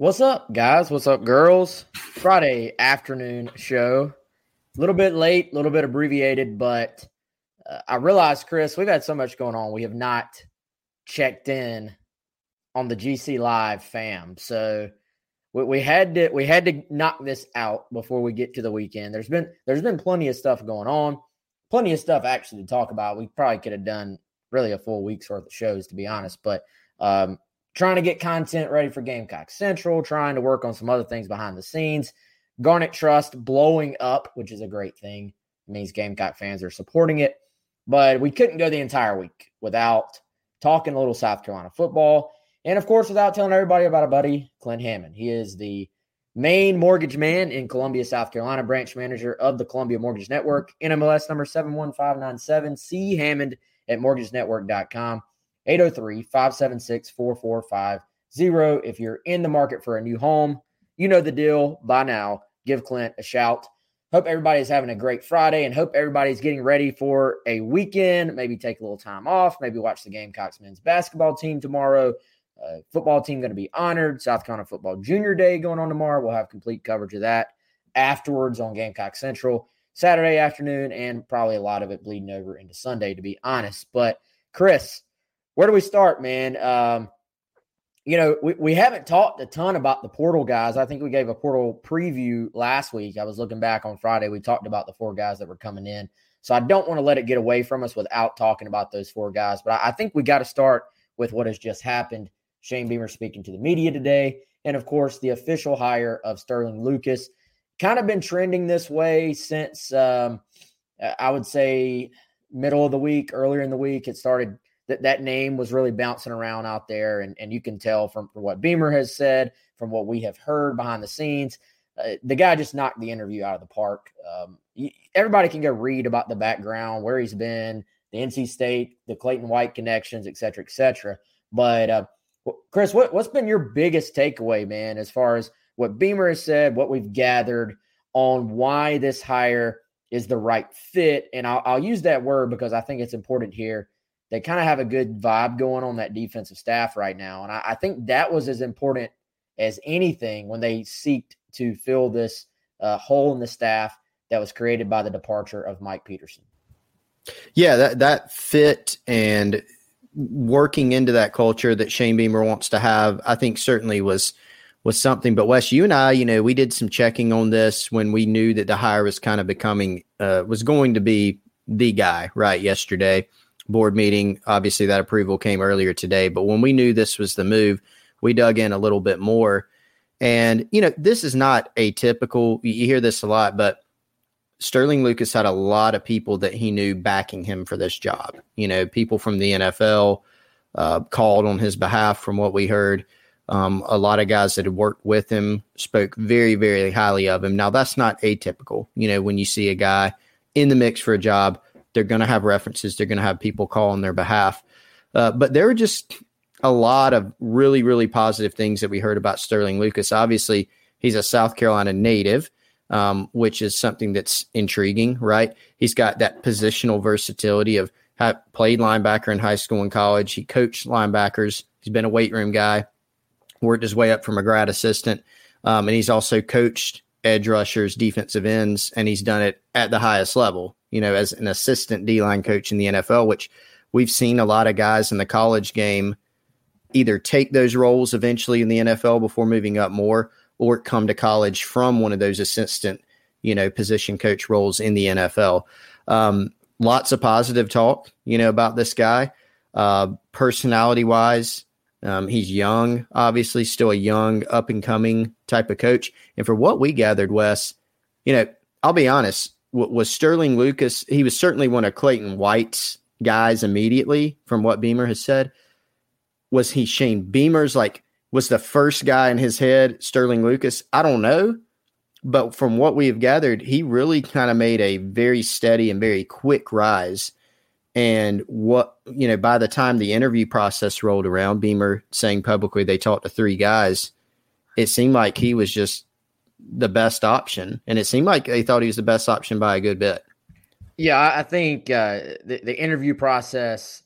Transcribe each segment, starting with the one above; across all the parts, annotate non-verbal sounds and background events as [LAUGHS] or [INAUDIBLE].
What's up, guys? What's up, girls? Friday afternoon show. A little bit late, a little bit abbreviated, but uh, I realized, Chris, we've had so much going on. We have not checked in on the GC Live fam. So we, we had to we had to knock this out before we get to the weekend. There's been there's been plenty of stuff going on, plenty of stuff actually to talk about. We probably could have done really a full week's worth of shows to be honest, but um, trying to get content ready for Gamecock Central, trying to work on some other things behind the scenes. Garnet Trust blowing up, which is a great thing. It means Gamecock fans are supporting it. But we couldn't go the entire week without talking a little South Carolina football. And of course, without telling everybody about a buddy, Clint Hammond. He is the main mortgage man in Columbia, South Carolina, branch manager of the Columbia Mortgage Network. NMLS number 71597. C Hammond at mortgagenetwork.com. 803 576 4450. If you're in the market for a new home, you know the deal by now. Give Clint a shout. Hope everybody's having a great Friday and hope everybody's getting ready for a weekend. Maybe take a little time off. Maybe watch the Gamecocks men's basketball team tomorrow. Football team going to be honored. South Carolina Football Junior Day going on tomorrow. We'll have complete coverage of that afterwards on Gamecock Central Saturday afternoon, and probably a lot of it bleeding over into Sunday, to be honest. But Chris, where do we start, man? Um, you know, we, we haven't talked a ton about the portal guys. I think we gave a portal preview last week. I was looking back on Friday. We talked about the four guys that were coming in. So I don't want to let it get away from us without talking about those four guys. But I, I think we got to start with what has just happened Shane Beamer speaking to the media today. And of course, the official hire of Sterling Lucas. Kind of been trending this way since um, I would say middle of the week, earlier in the week. It started that that name was really bouncing around out there. And, and you can tell from, from what Beamer has said, from what we have heard behind the scenes, uh, the guy just knocked the interview out of the park. Um, everybody can go read about the background, where he's been, the NC State, the Clayton White connections, et cetera, et cetera. But uh, Chris, what, what's been your biggest takeaway, man, as far as what Beamer has said, what we've gathered on why this hire is the right fit? And I'll, I'll use that word because I think it's important here. They kind of have a good vibe going on that defensive staff right now. And I, I think that was as important as anything when they seeked to fill this uh, hole in the staff that was created by the departure of Mike Peterson. Yeah, that that fit and working into that culture that Shane Beamer wants to have, I think certainly was was something. But Wes, you and I, you know, we did some checking on this when we knew that the hire was kind of becoming uh, was going to be the guy, right? Yesterday, board meeting. Obviously, that approval came earlier today, but when we knew this was the move, we dug in a little bit more. And you know, this is not atypical. You hear this a lot, but Sterling Lucas had a lot of people that he knew backing him for this job. You know, people from the NFL uh, called on his behalf, from what we heard. Um, a lot of guys that had worked with him spoke very, very highly of him. Now, that's not atypical. You know, when you see a guy in the mix for a job, they're going to have references, they're going to have people call on their behalf. Uh, but there were just a lot of really, really positive things that we heard about Sterling Lucas. Obviously, he's a South Carolina native um, which is something that's intriguing, right? He's got that positional versatility of played linebacker in high school and college. He coached linebackers. He's been a weight room guy. worked his way up from a grad assistant, um, and he's also coached edge rushers, defensive ends, and he's done it at the highest level. You know, as an assistant D line coach in the NFL, which we've seen a lot of guys in the college game either take those roles eventually in the NFL before moving up more, or come to college from one of those assistant, you know, position coach roles in the NFL. Um, lots of positive talk, you know, about this guy. Uh, personality wise, um, he's young, obviously, still a young, up and coming type of coach. And for what we gathered, Wes, you know, I'll be honest, w- was Sterling Lucas, he was certainly one of Clayton White's guys immediately from what Beamer has said. Was he Shane Beamer's like, was the first guy in his head Sterling Lucas? I don't know. But from what we have gathered, he really kind of made a very steady and very quick rise. And what, you know, by the time the interview process rolled around, Beamer saying publicly they talked to three guys, it seemed like he was just the best option. And it seemed like they thought he was the best option by a good bit. Yeah, I think uh, the, the interview process,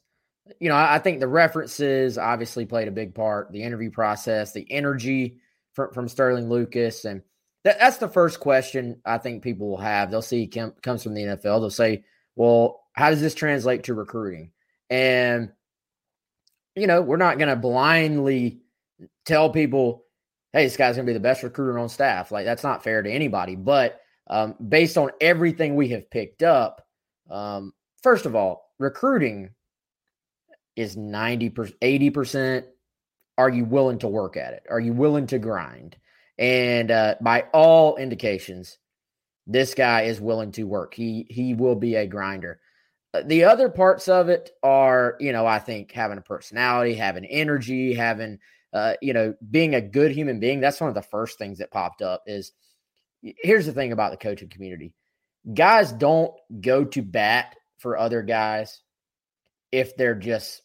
you know, I think the references obviously played a big part. The interview process, the energy from, from Sterling Lucas. And that, that's the first question I think people will have. They'll see Kemp comes from the NFL. They'll say, well, how does this translate to recruiting? And, you know, we're not going to blindly tell people, hey, this guy's going to be the best recruiter on staff. Like, that's not fair to anybody. But um, based on everything we have picked up, um, first of all, recruiting is 90%, 80%. Are you willing to work at it? Are you willing to grind? And uh, by all indications, this guy is willing to work. He he will be a grinder. Uh, the other parts of it are, you know, I think having a personality, having energy, having, uh, you know, being a good human being. That's one of the first things that popped up. Is here's the thing about the coaching community: guys don't go to bat for other guys if they're just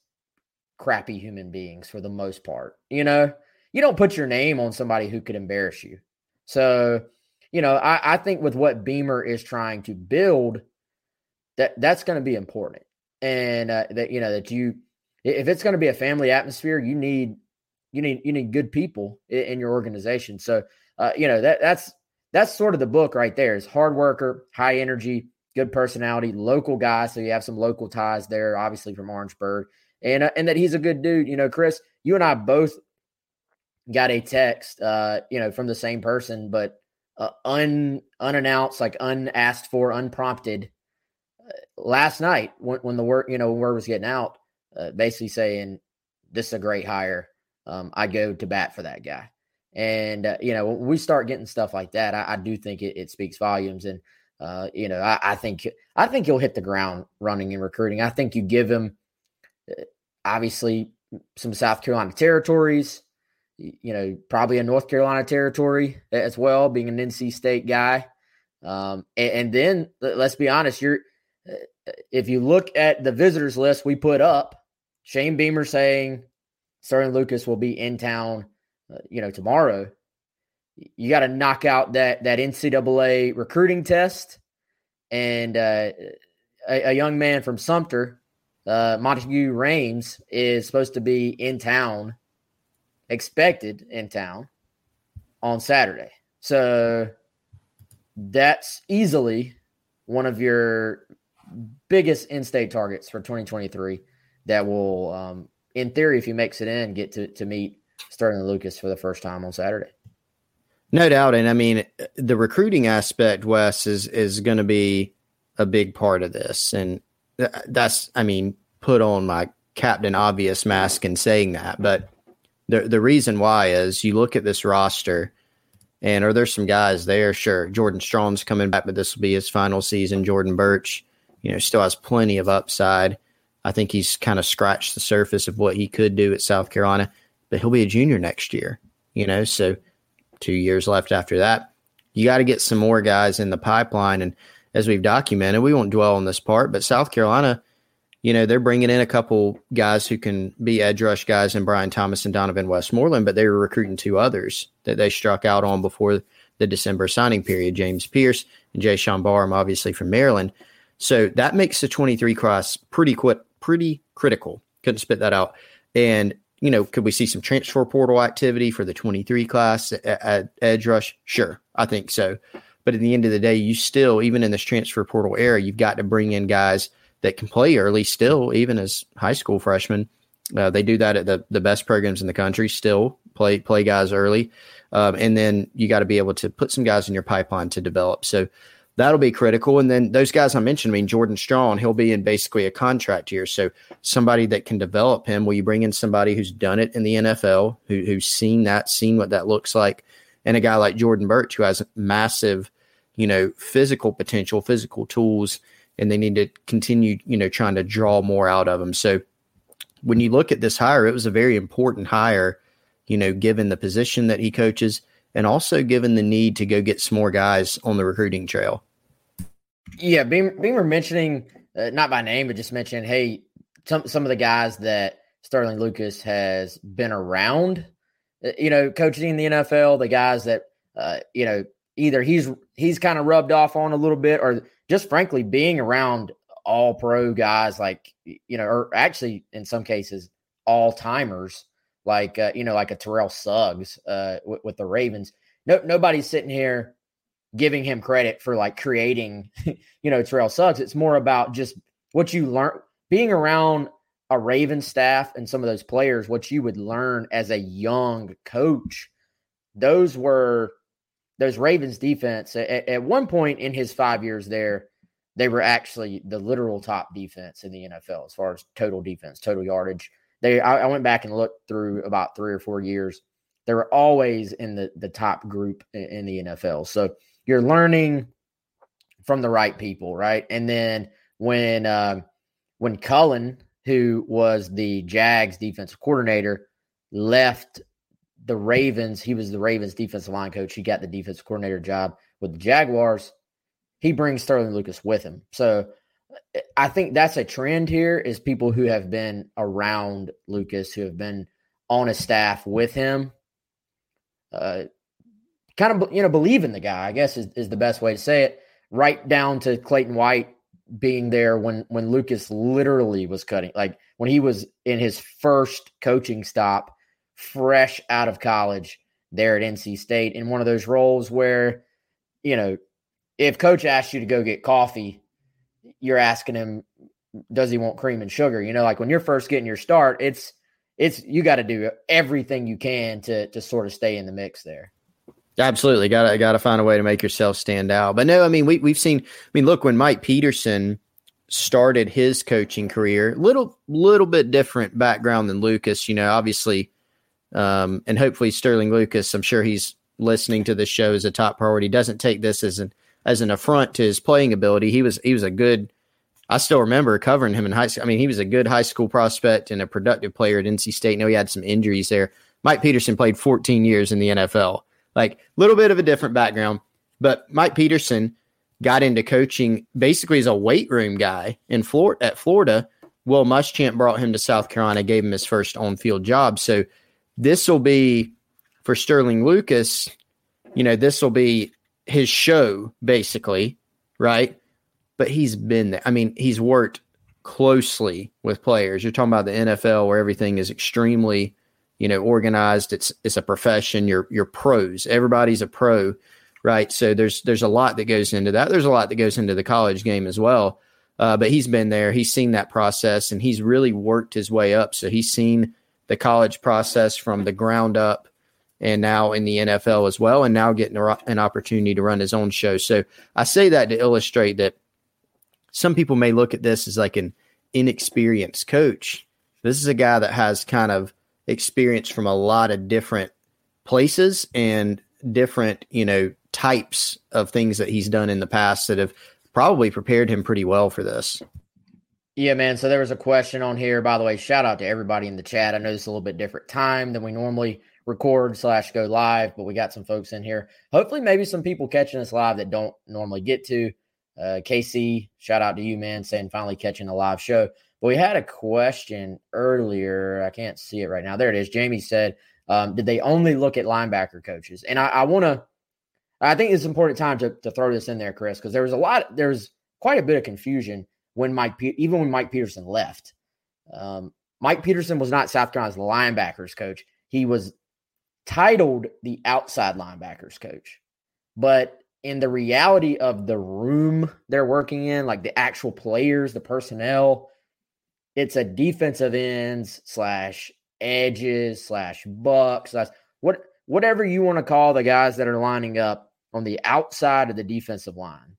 crappy human beings for the most part. You know, you don't put your name on somebody who could embarrass you. So, you know, I, I think with what Beamer is trying to build, that that's going to be important. And uh, that you know that you, if it's going to be a family atmosphere, you need you need you need good people in, in your organization. So, uh, you know that that's that's sort of the book right there. Is hard worker, high energy, good personality, local guy. So you have some local ties there, obviously from Orangeburg, and uh, and that he's a good dude. You know, Chris, you and I both got a text, uh, you know, from the same person, but uh, un unannounced, like unasked for, unprompted. Uh, last night, when, when the word, you know, word was getting out, uh, basically saying this is a great hire. Um, I go to bat for that guy, and uh, you know, we start getting stuff like that, I, I do think it, it, speaks volumes. And uh, you know, I, I think I think he'll hit the ground running in recruiting. I think you give him obviously some South Carolina territories you know, probably a North Carolina territory as well, being an NC State guy. Um, and, and, then let's be honest, you're uh, if you look at the visitors list we put up, Shane Beamer saying Sterling Lucas will be in town, uh, you know, tomorrow. You got to knock out that that NCAA recruiting test, and uh, a, a, young man from Sumter, uh, Monteque Rhames, is supposed to be in town expected in town on Saturday. So that's easily one of your biggest in-state targets for 2023 that will, um, in theory, if he makes it in, get to, to meet Sterling Lucas for the first time on Saturday. No doubt. And I mean, the recruiting aspect, Wes, is, is going to be a big part of this. And that's, I mean, put on my Captain Obvious mask and saying that. But the the reason why is you look at this roster, and are there some guys there? Sure, Jordan Strong's coming back, but this will be his final season. Jordan Burch, you know, still has plenty of upside. I think he's kind of scratched the surface of what he could do at South Carolina, but he'll be a junior next year. You know, so two years left after that. You got to get some more guys in the pipeline, and as we've documented, we won't dwell on this part, but South Carolina you know, they're bringing in a couple guys who can be edge rush guys and Bryan Thomas and Donovan Westmoreland, but they were recruiting two others that they struck out on before the December signing period James Pearce and Jaishawn Barham, obviously from Maryland. So that makes the 23 class pretty quick, pretty critical. Couldn't spit that out. And you know, could we see some transfer portal activity for the 23 class at, at edge rush? Sure, I think so. But at the end of the day, you still, even in this transfer portal era, you've got to bring in guys that can play early still, even as high school freshmen. Uh, they do that at the, the best programs in the country, still play play guys early. Um, and then you got to be able to put some guys in your pipeline to develop. So that'll be critical. And then those guys I mentioned, I mean, Jordan Strong, he'll be in basically a contract year. So somebody that can develop him, will you bring in somebody who's done it in the NFL, who, who's seen that, seen what that looks like? And a guy like Jordan Burch, who has massive, you know, physical potential, physical tools, and they need to continue, you know, trying to draw more out of them. So when you look at this hire, it was a very important hire, you know, given the position that he coaches and also given the need to go get some more guys on the recruiting trail. Yeah, Beamer, mentioning uh, not by name, but just mentioning, hey, some some of the guys that Sterling Lucas has been around, uh, you know, coaching in the NFL, the guys that uh, you know either he's he's kind of rubbed off on a little bit, or just frankly being around all pro guys, like you know, or actually in some cases all timers, like uh, you know, like a Terrell Suggs uh, with, with the Ravens. No, nobody's sitting here giving him credit for like creating, [LAUGHS] you know, Terrell Suggs. It's more about just what you learn being around a Raven staff and some of those players, what you would learn as a young coach. Those were those Ravens defense at, at one point in his five years there, they were actually the literal top defense in the NFL as far as total defense, total yardage. They I, I went back and looked through about three or four years. They were always in the the top group in, the NFL. So you're learning from the right people, right? And then when um, when Cullen, who was the Jags defensive coordinator, left the Ravens, he was the Ravens defensive line coach. He got the defensive coordinator job with the Jaguars. He brings Sterling Lucas with him. So I think that's a trend here is people who have been around Lucas, who have been on a staff with him. Uh, kind of you know believe in the guy. I guess is, is the best way to say it. Right down to Clayton White being there when when Lucas literally was cutting, like when he was in his first coaching stop, fresh out of college, there at NC State in one of those roles where, you know, if coach asks you to go get coffee, you're asking him, does he want cream and sugar? You know, like when you're first getting your start, it's it's you got to do everything you can to to sort of stay in the mix there. Absolutely, got to got to find a way to make yourself stand out. But no, I mean we we've seen. I mean, look when Mike Peterson started his coaching career, little little bit different background than Lucas. You know, obviously, um, and hopefully Sterling Lucas. I'm sure he's listening to this show as a top priority. Doesn't take this as an as an affront to his playing ability. He was he was a good. I still remember covering him in high school. I mean, he was a good high school prospect and a productive player at NC State. Know he had some injuries there. Mike Peterson played 14 years in the NFL. Like a little bit of a different background, but Mike Peterson got into coaching basically as a weight room guy in Florida at Florida. Will Muschamp brought him to South Carolina, gave him his first on-field job. So this will be for Sterling Lucas. You know, this will be his show basically, right? But he's been there. I mean, he's worked closely with players. You're talking about the NFL where everything is extremely you know organized it's it's a profession you're you're pros everybody's a pro right so there's there's a lot that goes into that there's a lot that goes into the college game as well uh, but he's been there he's seen that process and he's really worked his way up so he's seen the college process from the ground up and now in the NFL as well and now getting an opportunity to run his own show so I say that to illustrate that some people may look at this as like an inexperienced coach this is a guy that has kind of experience from a lot of different places and different, you know, types of things that he's done in the past that have probably prepared him pretty well for this. Yeah, man. So there was a question on here. By the way, shout out to everybody in the chat. I know it's a little bit different time than we normally record slash go live, but we got some folks in here. Hopefully, maybe some people catching us live that don't normally get to. Uh, KC, shout out to you, man, saying finally catching a live show. But we had a question earlier. I can't see it right now. There it is. Jamie said, um, did they only look at linebacker coaches? And I, I want to, I think it's important time to, to throw this in there, Chris, because there was a lot, there's quite a bit of confusion when Mike, even when Mike Peterson left. Um, Mike Peterson was not South Carolina's linebackers coach. He was titled the outside linebackers coach. But in the reality of the room they're working in, like the actual players, the personnel, it's a defensive ends slash edges slash bucks slash what whatever you want to call the guys that are lining up on the outside of the defensive line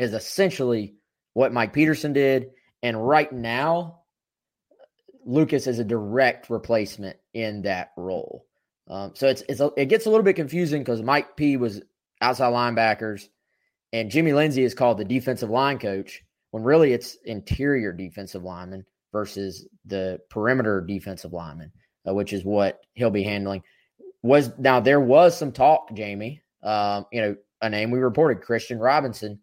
is essentially what Mike Peterson did. And right now, Lucas is a direct replacement in that role. Um, so it's, it's a, it gets a little bit confusing because Mike P was outside linebackers, and Jimmy Lindsey is called the defensive line coach when really it's interior defensive lineman versus the perimeter defensive lineman, uh, which is what he'll be handling. Was now there was some talk, Jamie. Um, you know, a name we reported, Christian Robinson.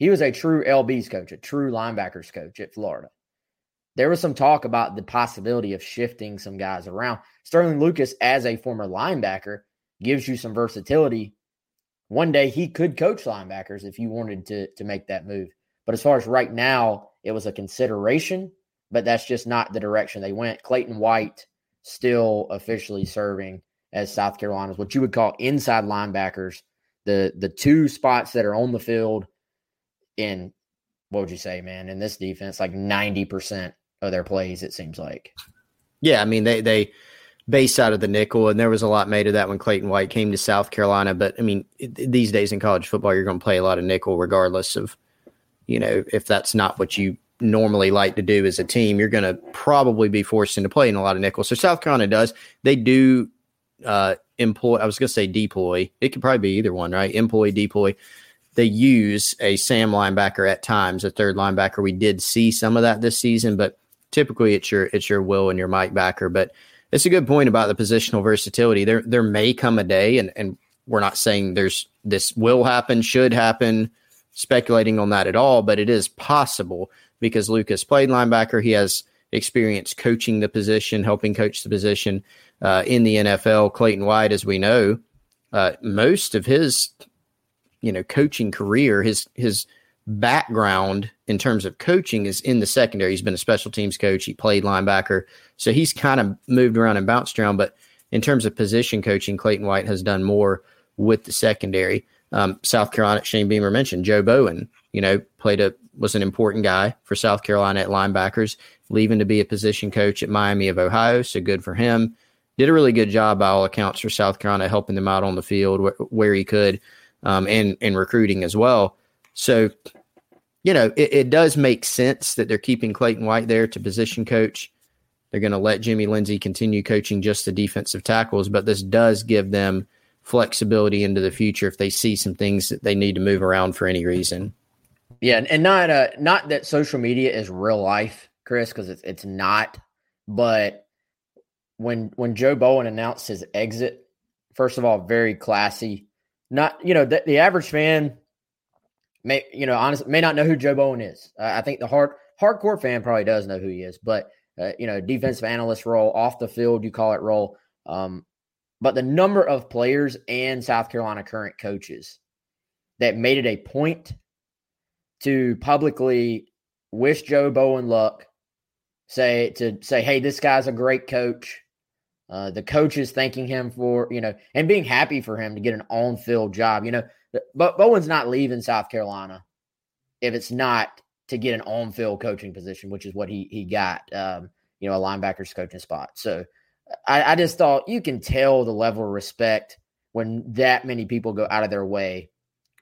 He was a true LB's coach, a true linebackers coach at Florida. There was some talk about the possibility of shifting some guys around. Sterling Lucas, as a former linebacker, gives you some versatility one day he could coach linebackers if you wanted to to make that move. But as far as right now, it was a consideration, but that's just not the direction they went. Clayton White still officially serving as South Carolina's what you would call inside linebackers, the the two spots that are on the field in what would you say, man, in this defense, like 90% of their plays, it seems like. Yeah, I mean they they base out of the nickel, and there was a lot made of that when Clayton White came to South Carolina. But I mean, it, these days in college football, you're going to play a lot of nickel, regardless of you know if that's not what you normally like to do as a team. You're going to probably be forced into playing a lot of nickel. So South Carolina does they do uh, employ? I was going to say deploy. It could probably be either one, right? Employ, deploy. They use a Sam linebacker at times, a third linebacker. We did see some of that this season, but typically it's your it's your Will and your Mike backer. But it's a good point about the positional versatility. There there may come a day, and and we're not saying there's this will happen, should happen, speculating on that at all, but it is possible because Lucas played linebacker. He has experience coaching the position, helping coach the position uh, in the NFL. Clayton White, as we know, uh, most of his you know coaching career, his his background in terms of coaching is in the secondary. He's been a special teams coach. He played linebacker. So he's kind of moved around and bounced around. But in terms of position coaching, Clayton White has done more with the secondary. Um, South Carolina, Shane Beamer mentioned Joe Bowen, you know, played a, was an important guy for South Carolina at linebackers, leaving to be a position coach at Miami of Ohio. So good for him. Did a really good job by all accounts for South Carolina, helping them out on the field wh- where he could um, and, and recruiting as well. So you know, it, it, does make sense that they're keeping Clayton White there to position coach. They're going to let Jimmy Lindsey continue coaching just the defensive tackles, but this does give them flexibility into the future if they see some things that they need to move around for any reason. Yeah, and not uh, not that social media is real life, Chris, because it's it's not. But when when Joe Bowen announced his exit, first of all, very classy. Not you know the, the average fan may you know honestly may not know who Joe Bowen is. Uh, I think the hard hardcore fan probably does know who he is, but uh, you know defensive analyst role off the field you call it role. Um, but the number of players and South Carolina current coaches that made it a point to publicly wish Joe Bowen luck, say to say, hey, this guy's a great coach. Uh, the coaches thanking him for you know and being happy for him to get an on field job. You know, but Bowen's not leaving South Carolina if it's not to get an on-field coaching position, which is what he he got. Um, you know, a linebacker's coaching spot. So I, I just thought you can tell the level of respect when that many people go out of their way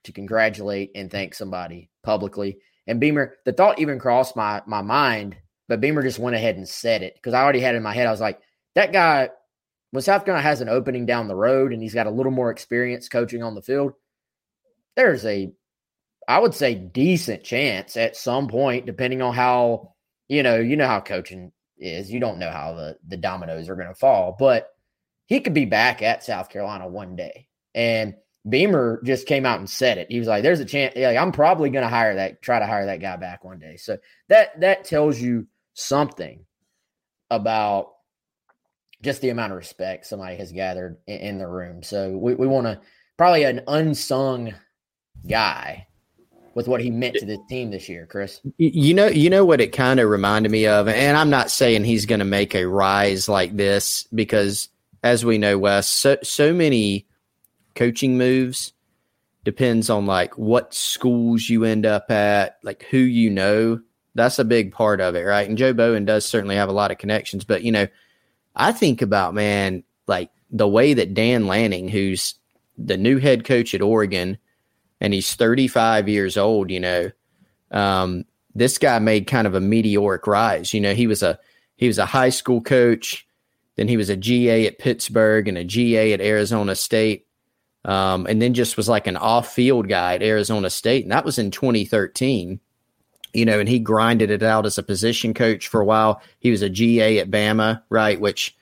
to congratulate and thank somebody publicly. And Beamer, the thought even crossed my my mind, but Beamer just went ahead and said it because I already had in my head. I was like, that guy, when South Carolina has an opening down the road and he's got a little more experience coaching on the field, there's a, I would say, decent chance at some point, depending on how, you know, you know how coaching is. You don't know how the, the dominoes are going to fall, but he could be back at South Carolina one day. And Beamer just came out and said it. He was like, "There's a chance. Like, I'm probably going to hire that, try to hire that guy back one day." So that that tells you something about just the amount of respect somebody has gathered in, in the room. So we, we want to probably an unsung guy with what he meant to this team this year, Chris. You know, you know what it kind of reminded me of, and I'm not saying he's going to make a rise like this because, as we know, Wes, so so many coaching moves depends on like what schools you end up at, like who you know. That's a big part of it, right? And Joe Bowen does certainly have a lot of connections, but you know, I think about man, like the way that Dan Lanning, who's the new head coach at Oregon, and he's 35 years old, you know, um, this guy made kind of a meteoric rise. You know, he was a he was a high school coach, then he was a GA at Pittsburgh and a GA at Arizona State. Um, and then just was like an off-field guy at Arizona State, and that was in 2013. You know, and he grinded it out as a position coach for a while. He was a GA at Bama, right? Which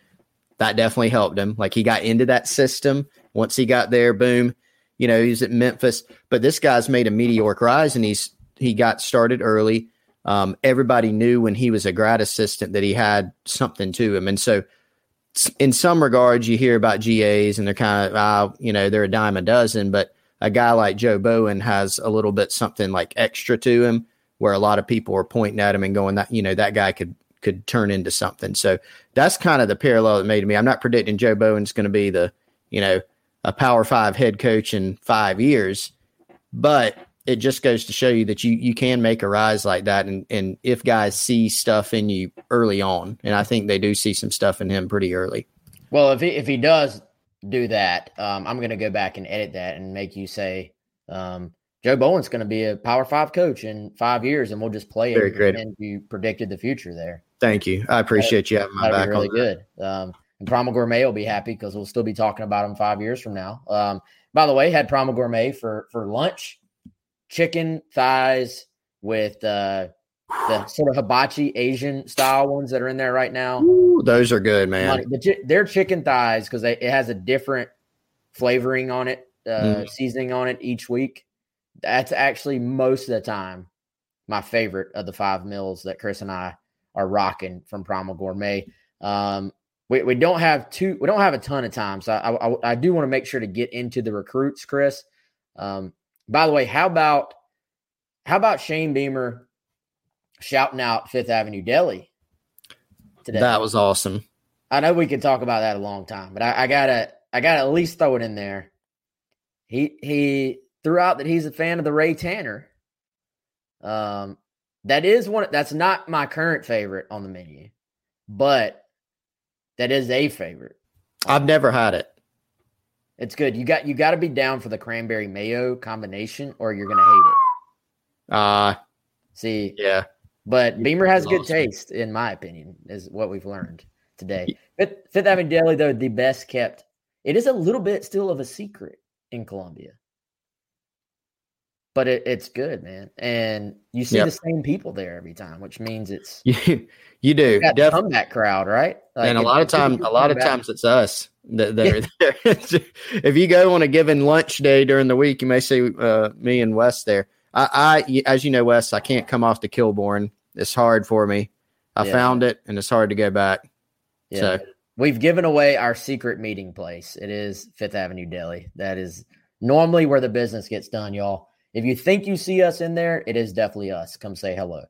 that definitely helped him. Like he got into that system. Once he got there, boom, you know, he's at Memphis, but this guy's made a meteoric rise and he's he got started early. Um, everybody knew when he was a grad assistant that he had something to him, and so in some regards, you hear about GAs and they're kind of, uh, you know, they're a dime a dozen, but a guy like Joe Bowen has a little bit something like extra to him, where a lot of people are pointing at him and going that you know that guy could could turn into something. So that's kind of the parallel that made me. I'm not predicting Joe Bowen's going to be the you know a Power Five head coach in five years, but it just goes to show you that you you can make a rise like that, and and if guys see stuff in you early on, and I think they do see some stuff in him pretty early. Well, if he if he does do that, um, I'm going to go back and edit that and make you say um, Joe Bowen's going to be a Power Five coach in five years, and we'll just play Very it. great. And you predicted the future there. Thank you. I appreciate you having my back be really good. Um, and Primal Gourmet will be happy because we'll still be talking about him five years from now. Um, by the way, had Primal Gourmet for for lunch, chicken thighs with uh, the sort of hibachi Asian style ones that are in there right now. Ooh, those are good, man. Money- the they're chicken thighs because it has a different flavoring on it, uh, Mm. seasoning on it each week. That's actually most of the time my favorite of the five meals that Chris and I are rocking from Primal Gourmet. Um, we, we don't have two, we don't have a ton of time, so I, I, I do want to make sure to get into the recruits, Chris. Um, by the way, how about how about Shane Beamer shouting out Fifth Avenue Deli today? That was awesome. I know we could talk about that a long time, but I, I gotta I gotta at least throw it in there. He he threw out that he's a fan of the Ray Tanner. Um, that is one. That's not my current favorite on the menu, but that is a favorite. I've never had it. It's good. You got you got to be down for the cranberry mayo combination, or you're gonna hate it. Uh See, yeah. But Beamer has good taste, in my opinion, is what we've learned today. Fifth, Fifth Avenue Deli, though, the best kept. It is a little bit still of a secret in Columbia, but it, it's good, man. And you see Yep. the same people there every time, which means it's [LAUGHS] You, you do. you got the Definitely. comeback crowd, right? Like, and a lot of time, a lot of times it's us that, that are [LAUGHS] there. if you go on a given lunch day during the week, you may see uh, me and Wes there. I, I, as you know, Wes, I can't come off the Kilborn. It's hard for me. I Yeah. found it, and it's hard to go back. Yeah. So We've given away our secret meeting place. It is Fifth Avenue Deli. That is normally where the business gets done, y'all. If you think you see us in there, it is definitely us. Come say hello.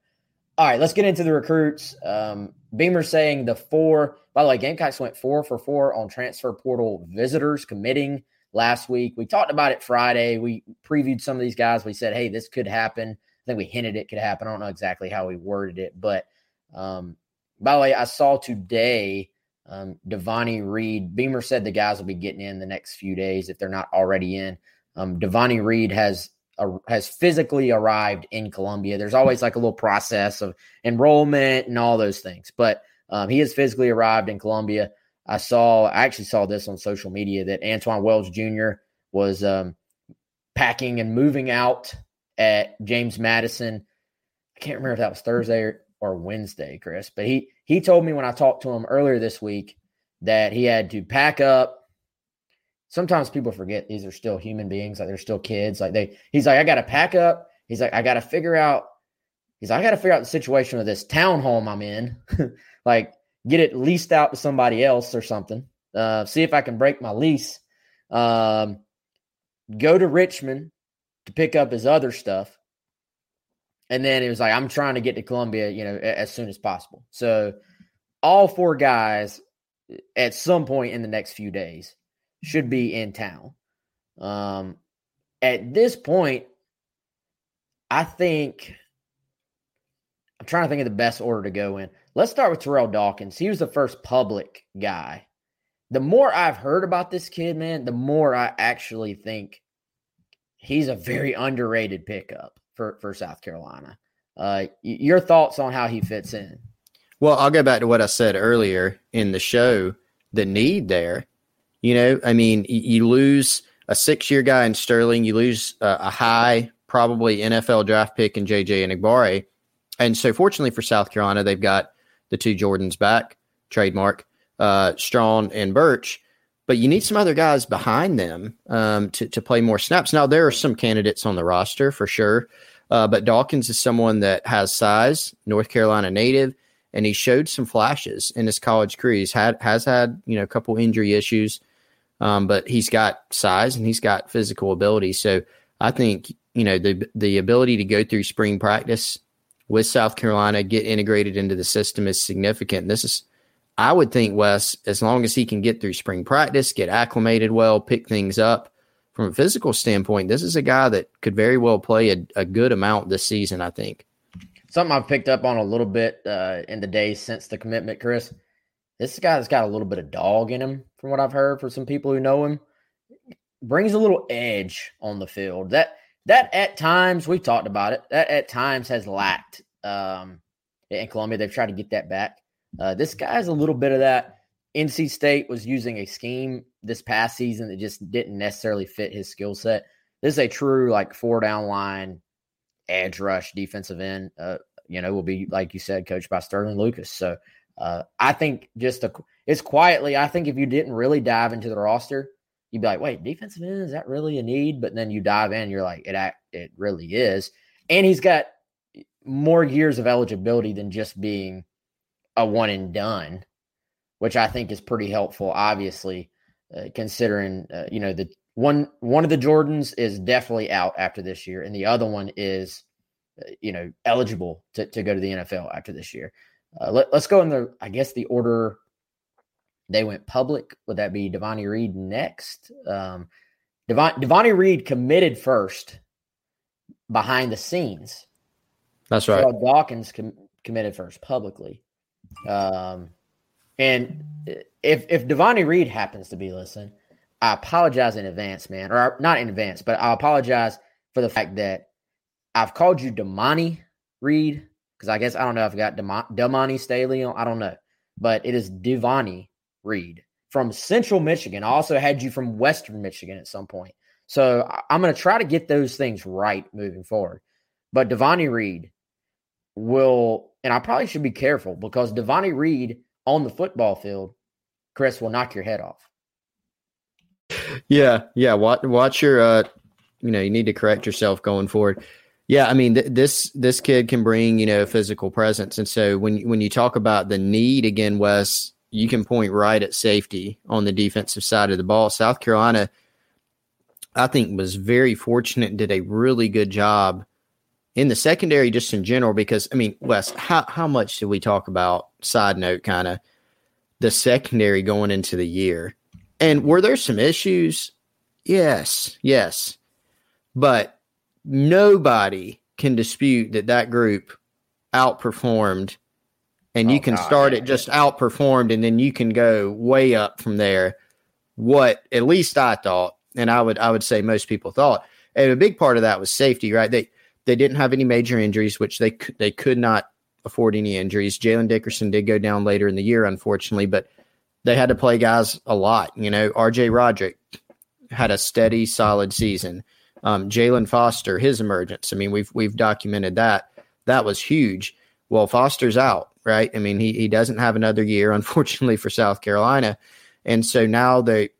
All right, let's get into the recruits. Um, Beamer saying the four, by the way, Gamecocks went four for four on transfer portal visitors committing last week. We talked about it Friday. We previewed some of these guys. We said, hey, this could happen. I think we hinted it could happen. I don't know exactly how we worded it, but um, by the way, I saw today um, Devonni Reed. Beamer said the guys will be getting in the next few days if they're not already in. Um, Devonni Reed has has physically arrived in Columbia. There's always like a little process of enrollment and all those things, but um, he has physically arrived in Columbia. I saw, I actually saw this on social media that Antoine Wells Jr. was um, packing and moving out at James Madison. I can't remember if that was Thursday or, or Wednesday, Chris, but he he told me when I talked to him earlier this week that he had to pack up. Sometimes people forget these are still human beings, like they're still kids. Like they, he's like, I got to pack up. He's like, I got to figure out. He's like, I got to figure out the situation of this townhome I'm in, [LAUGHS] like get it leased out to somebody else or something. Uh, see if I can break my lease. Um, go to Richmond to pick up his other stuff, and then it was like, I'm trying to get to Columbia, you know, as soon as possible. So all four guys at some point in the next few days should be in town. Um, at this point, I think I'm trying to think of the best order to go in. Let's start with Terrell Dawkins. He was the first public guy. The more I've heard about this kid, man, the more I actually think he's a very underrated pickup for, for South Carolina. Uh, your thoughts on how he fits in? Well, I'll go back to what I said earlier in the show. The need there, you know, I mean, you lose a six-year guy in Sterling, you lose a, a high, probably NFL draft pick in JJ Enagbare, and so fortunately for South Carolina, they've got the two Jordans back, trademark, uh, Strong and Burch. But you need some other guys behind them um, to to play more snaps. Now there are some candidates on the roster for sure, uh, but Dawkins is someone that has size, North Carolina native and he showed some flashes in his college career. He's had has had you know a couple injury issues, um, but he's got size and he's got physical ability. So I think you know the the ability to go through spring practice with South Carolina, get integrated into the system is significant. This is, I would think, Wes, as long as he can get through spring practice, get acclimated well, pick things up from a physical standpoint, this is a guy that could very well play a, a good amount this season. I think something I've picked up on a little bit uh, in the days since the commitment, Chris. This guy's got a little bit of dog in him, from what I've heard from some people who know him. Brings a little edge on the field. That that at times we've talked about it. That at times has lacked um, in Columbia. They've tried to get that back. Uh, this guy's a little bit of that. NC State was using a scheme this past season that just didn't necessarily fit his skill set. This is a true like four down line edge rush defensive end, uh, you know, will be like you said, coached by Sterling Lucas. So uh, I think just a, it's quietly. I think if you didn't really dive into the roster, you'd be like, wait, defensive end is that really a need? But then you dive in, you're like, it it really is. And he's got more years of eligibility than just being a one and done, which I think is pretty helpful. Obviously, uh, considering uh, you know the one one of the Jordans is definitely out after this year, and the other one is, you know, eligible to, to go to the NFL after this year. Uh, let, us go in the, I guess, the order they went public. Would that be Devonni Reed next? Um, Devon, Devonni Reed committed first behind the scenes. That's right. Dawkins com- committed first publicly. Um, and if if Devonni Reed happens to be listening, I apologize in advance, man, or not in advance, but I apologize for the fact that I've called you Damani Reed because I guess I don't know if I got Damani Staley on. I don't know, but it is Devonni Reed from Central Michigan. I also had you from Western Michigan at some point, so I'm going to try to get those things right moving forward. But Devonni Reed will, and I probably should be careful because Devonni Reed on the football field, Chris will knock your head off yeah, yeah. Watch, watch your. Uh, you know, you need to correct yourself going forward. Yeah, I mean, th- this this kid can bring you know physical presence, and so when when you talk about the need again, Wes, you can point right at safety on the defensive side of the ball. South Carolina, I think, was very fortunate and did a really good job in the secondary, just in general. Because I mean, Wes, how how much did we talk about? Side note, kind of the secondary going into the year and were there some issues? Yes, yes. But nobody can dispute that that group outperformed and you oh, can God, start it just outperformed and then you can go way up from there what at least i thought and i would i would say most people thought and a big part of that was safety right they they didn't have any major injuries which they they could not afford any injuries jalen dickerson did go down later in the year unfortunately but they had to play guys a lot. You know, RJ Roderick had a steady, solid season. Um, Jaylan Foster, his emergence. I mean, we've we've documented that. That was huge. Well, Foster's out, right? I mean, he he doesn't have another year, [LAUGHS] unfortunately, for South Carolina. And so now they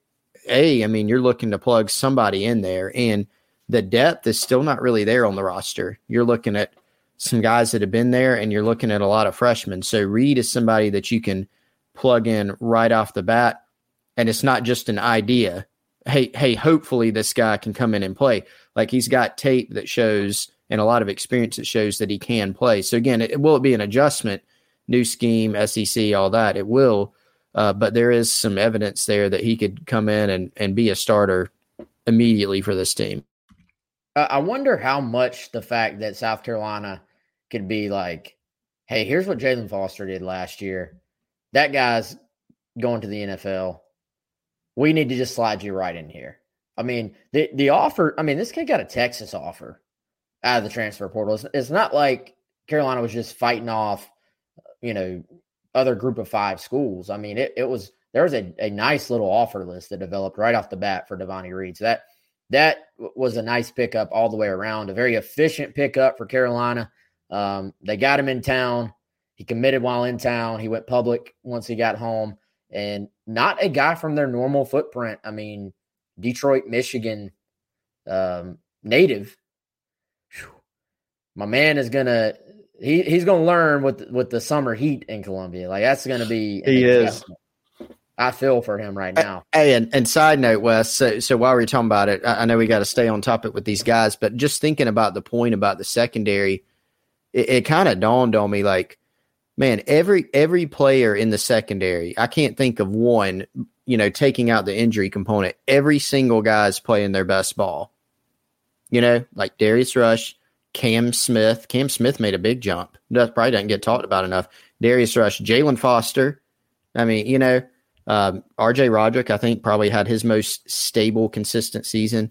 a, I mean, you're looking to plug somebody in there, and the depth is still not really there on the roster. You're looking at some guys that have been there, and you're looking at a lot of freshmen. So Reed is somebody that you can plug in right off the bat. And it's not just an idea. Hey, hey, hopefully this guy can come in and play. Like he's got tape that shows and a lot of experience that shows that he can play. So again, it, will it be an adjustment? New scheme, SEC, all that. It will, uh, but there is some evidence there that he could come in and, and be a starter immediately for this team. I wonder how much the fact that South Carolina could be like, hey, here's what Jaylan Foster did last year. That guy's going to the NFL. We need to just slide you right in here. I mean, the the offer. I mean, this kid got a Texas offer out of the transfer portal. It's, it's not like Carolina was just fighting off, you know, other group of five schools. I mean, it, it was there was a, a nice little offer list that developed right off the bat for Devonni Reed. So that that was a nice pickup all the way around. A very efficient pickup for Carolina. Um, they got him in town. He committed while in town. He went public once he got home, and not a guy from their normal footprint. I mean, Detroit, Michigan um, native. Whew. My man is gonna he he's gonna learn with with the summer heat in Columbia. Like that's gonna be he is. I feel for him right now. Hey, and, and side note, Wes. So, so while we're talking about it, I, I know we got to stay on topic with these guys, but just thinking about the point about the secondary, it, it kind of dawned on me like, man, every every player in the secondary, I can't think of one you know, taking out the injury component, every single guy's playing their best ball. You know, like Darius Rush, Cam Smith. Cam Smith made a big jump. That probably doesn't get talked about enough. Darius Rush, Jaylan Foster. I mean, you know, um, RJ Roderick, I think, probably had his most stable, consistent season.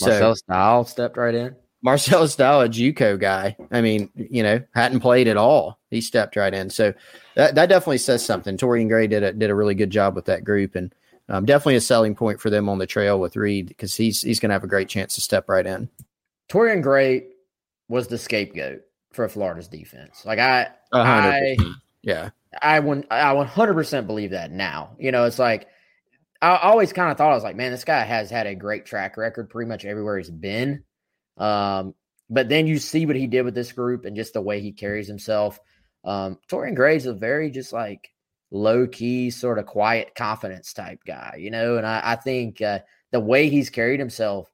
Marcel so, Dial stepped right in. Marcellas Dial, a JUCO guy. I mean, you know, hadn't played at all. He stepped right in. So that, that definitely says something. Torrian Gray did a, did a really good job with that group, and um, definitely a selling point for them on the trail with Reed because he's he's going to have a great chance to step right in. Torrian Gray was the scapegoat for Florida's defense. Like I, 100%. I yeah, I one I one hundred percent believe that now. You know, it's like I always kind of thought I was like, man, this guy has had a great track record pretty much everywhere he's been. Um, but then you see what he did with this group and just the way he carries himself. Um, Torrian Gray's a very just like low key, sort of quiet confidence type guy, you know. And I, I think uh, the way he's carried himself,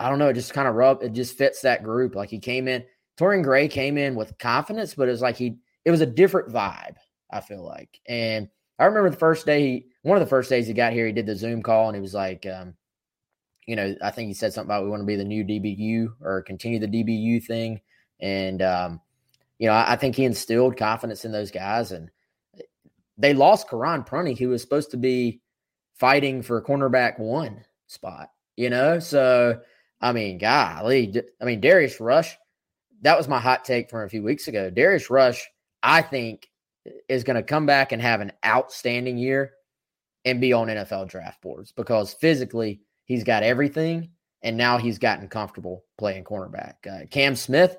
I don't know, it just kind of rub, it just fits that group. Like he came in, Torrian Gray came in with confidence, but it was like he, it was a different vibe. I feel like, and I remember the first day, he, one of the first days he got here, he did the Zoom call, and he was like, um, you know, I think he said something about we want to be the new DBU or continue the DBU thing. And, um, you know, I, I, think he instilled confidence in those guys. And they lost Karon Prunty, who was supposed to be fighting for cornerback one spot, you know? So, I mean, golly, I mean, Darius Rush, that was my hot take from a few weeks ago. Darius Rush, I think, is going to come back and have an outstanding year and be on NFL draft boards because physically he's got everything. And now he's gotten comfortable playing cornerback. Uh, Cam Smith,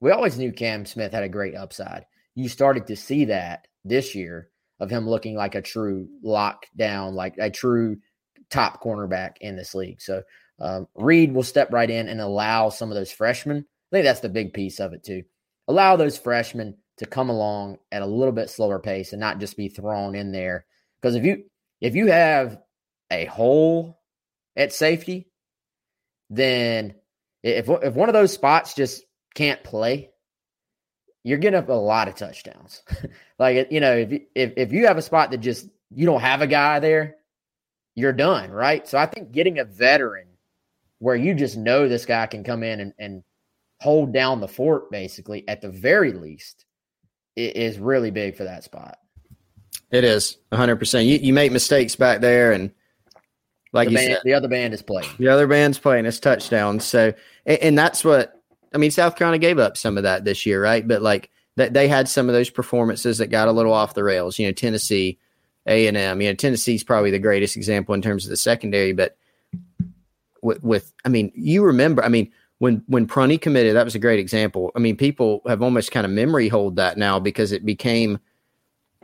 we always knew Cam Smith had a great upside. You started to see that this year of him looking like a true lockdown, like a true top cornerback in this league. So um, Reed will step right in and allow some of those freshmen. I think that's the big piece of it too. Allow those freshmen to come along at a little bit slower pace and not just be thrown in there. Because if you if you have a hole at safety, then if if one of those spots just can't play, you're getting up a lot of touchdowns. [LAUGHS] like you know, if if if you have a spot that just you don't have a guy there, you're done, right? So I think getting a veteran where you just know this guy can come in and, and hold down the fort basically at the very least is really big for that spot. It is 100%. You, you make mistakes back there and like the band, said, the other band is playing. The other band's playing. It's touchdowns. So, and, and that's what I mean, South Carolina gave up some of that this year, right? But like that, they had some of those performances that got a little off the rails. You know, Tennessee, A and M. You know, Tennessee's probably the greatest example in terms of the secondary. But with, with I mean, you remember, I mean, when when Prunty committed, that was a great example. I mean, people have almost kind of memory hold that now because it became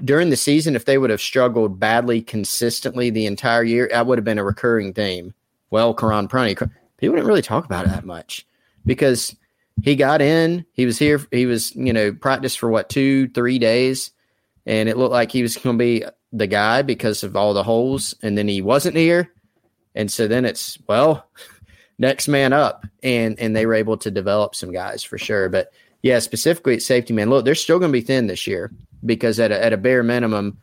during the season. If they would have struggled badly consistently the entire year, that would have been a recurring theme. Well, Karon Prunty, people didn't really talk about it that much because he got in. He was here. He was, you know, practiced for what two, three days, and it looked like he was going to be the guy because of all the holes. And then he wasn't here, and so then it's well, [LAUGHS] next man up, and and they were able to develop some guys for sure. But yeah, specifically at safety man, look, they're still going to be thin this year because at a, at a bare minimum,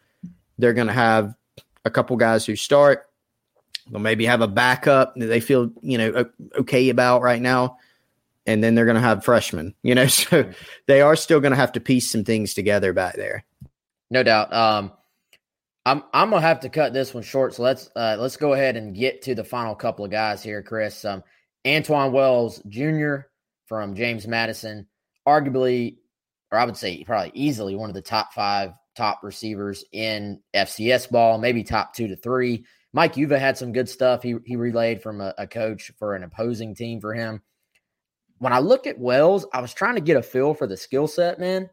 they're going to have a couple guys who start. They'll maybe have a backup that they feel you know okay about right now, and then they're going to have freshmen. You know, [LAUGHS] so they are still going to have to piece some things together back there. No doubt. Um, I'm I'm gonna have to cut this one short. So let's uh, let's go ahead and get to the final couple of guys here, Chris. Um, Antwane Wells Jr. from James Madison, arguably, or I would say probably easily one of the top five top receivers in FCS ball, maybe top two to three. Mike Uva had some good stuff. He he relayed from a, a coach for an opposing team for him. When I look at Wells, I was trying to get a feel for the skill set, man.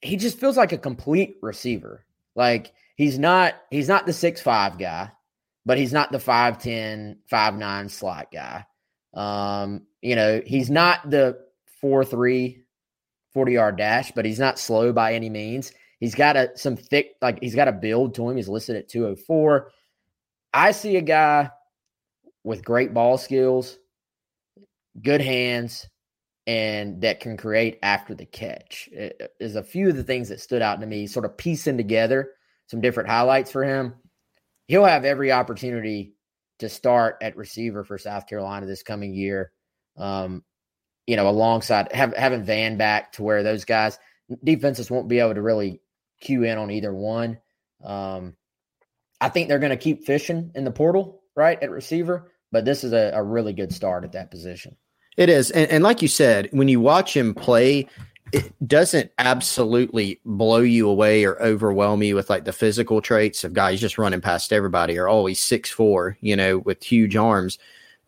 He just feels like a complete receiver. Like he's not he's not the six five guy, but he's not the 5'10, 5'9 slot guy. Um, you know, he's not the 4'3 40 yard dash, but he's not slow by any means. He's got a some thick, like he's got a build to him. He's listed at 204. I see a guy with great ball skills, good hands, and that can create after the catch. It is a few of the things that stood out to me, sort of piecing together some different highlights for him. He'll have every opportunity to start at receiver for South Carolina this coming year. Um, you know, alongside have, having Vann back to where those guys defenses won't be able to really cue in on either one. Um, I think they're going to keep fishing in the portal, right, at receiver, but this is a, a really good start at that position. It is. And, and like you said, when you watch him play, it doesn't absolutely blow you away or overwhelm you with like the physical traits of guys just running past everybody or always six four, you know, with huge arms,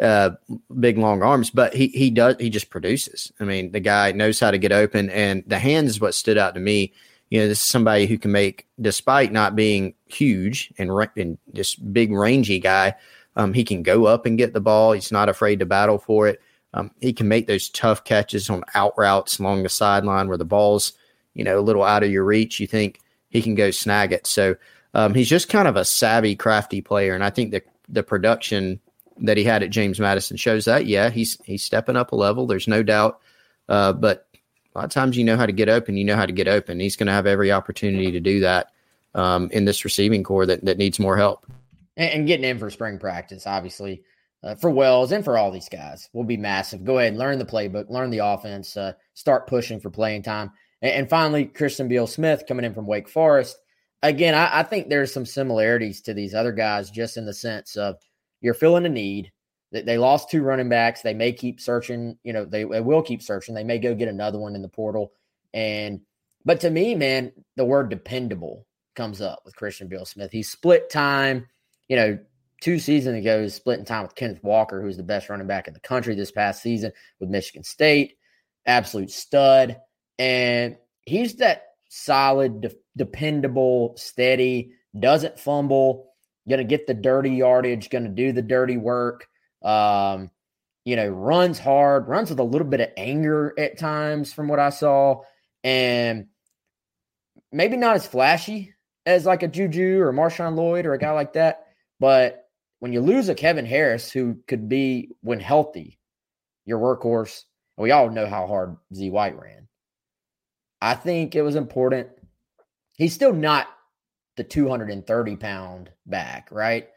uh, big long arms. But he he does he just produces. I mean, the guy knows how to get open, and the hands is what stood out to me. You know, this is somebody who can make, despite not being huge and, and just big rangy guy, um, he can go up and get the ball. He's not afraid to battle for it. Um, he can make those tough catches on out routes along the sideline where the ball's, you know, a little out of your reach. You think he can go snag it. So um, he's just kind of a savvy, crafty player. And I think the the production that he had at James Madison shows that. Yeah, he's he's stepping up a level. There's no doubt. Uh, but a lot of times you know how to get open. You know how to get open. He's going to have every opportunity to do that um, in this receiving corps that, that needs more help. And, and getting in for spring practice, obviously uh, for Wells and for all these guys will be massive. Go ahead and learn the playbook, learn the offense, uh, start pushing for playing time. And, and, finally, Christian Beal Smith coming in from Wake Forest. Again, I, I, think there's some similarities to these other guys just in the sense of you're filling a need. They, lost two running backs. They may keep searching. You know, they, they will keep searching. They may go get another one in the portal. And, but to me, man, the word dependable comes up with Christian Beal Smith. He split time, you know, two seasons ago, splitting time with Kenneth Walker, who's the best running back in the country this past season with Michigan State. Absolute stud. And he's that solid, de- dependable, steady, doesn't fumble, going to get the dirty yardage, going to do the dirty work. Um, you know, runs hard, runs with a little bit of anger at times from what I saw. And maybe not as flashy as like a Juju or Marshawn Lloyd or a guy like that, but when you lose a Kevin Harris who could be, when healthy, your workhorse, we all know how hard Z White ran. I think it was important. He's still not the 230 pound back, right?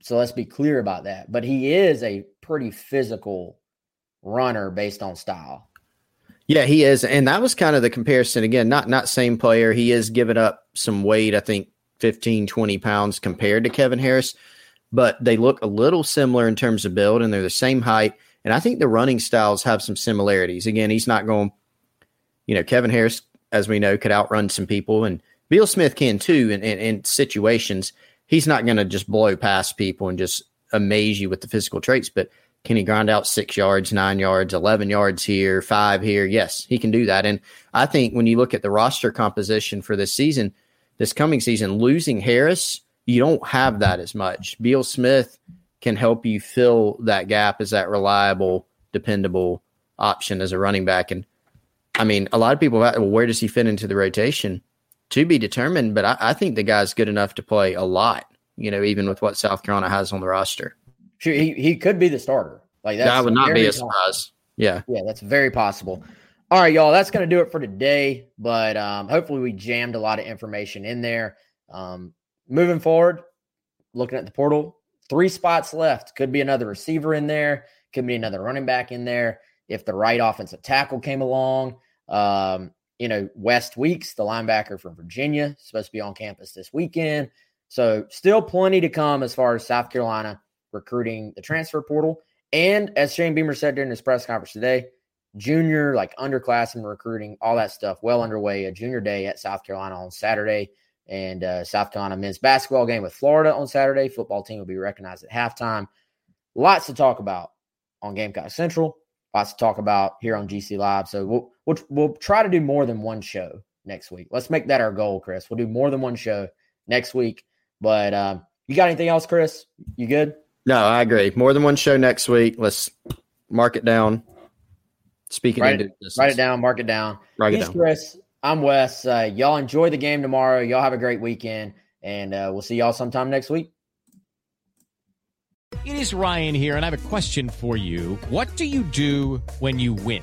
So let's be clear about that. But he is a pretty physical runner based on style. Yeah, he is. And that was kind of the comparison again, not not same player. He is giving up some weight, I think 15, 20 pounds compared to Kevin Harris but they look a little similar in terms of build and they're the same height. And I think the running styles have some similarities. Again, he's not going, you know, Kevin Harris, as we know, could outrun some people, and Beal Smith can too in, in, in situations. He's not going to just blow past people and just amaze you with the physical traits, but can he grind out six yards, nine yards, 11 yards here, five here? Yes, he can do that. And I think when you look at the roster composition for this season, this coming season, losing Harris you don't have that as much. Beal Smith can help you fill that gap as that reliable, dependable option as a running back. And I mean, a lot of people, well, where does he fit into the rotation? To be determined, but I, I think the guy's good enough to play a lot, you know, even with what South Carolina has on the roster. he he could be the starter. Like that would not be a possible. surprise. Yeah, yeah, that's very possible. All right, y'all, that's going to do it for today. But um, hopefully, we jammed a lot of information in there. Um, moving forward, looking at the portal, three spots left. Could be another receiver in there. Could be another running back in there. If the right offensive tackle came along, um, you know, West Weeks, the linebacker from Virginia, supposed to be on campus this weekend. So, still plenty to come as far as South Carolina recruiting the transfer portal. And as Shane Beamer said during his press conference today, junior, like underclassmen recruiting, all that stuff well underway. A junior day at South Carolina on Saturday, and uh, South Carolina men's basketball game with Florida on Saturday. Football team will be recognized at halftime. Lots to talk about on Gamecock Central. Lots to talk about here on GC Live. So we'll, we'll we'll try to do more than one show next week. Let's make that our goal, Chris. We'll do more than one show next week. But um, you got anything else, Chris? You good? No, I agree. More than one show next week. Let's mark it down. Speaking write, it, write it down, mark it down. Write He's it down. Chris. I'm Wes. Uh, y'all enjoy the game tomorrow. Y'all have a great weekend, and uh, we'll see y'all sometime next week. It is Ryan here, and I have a question for you. What do you do when you win?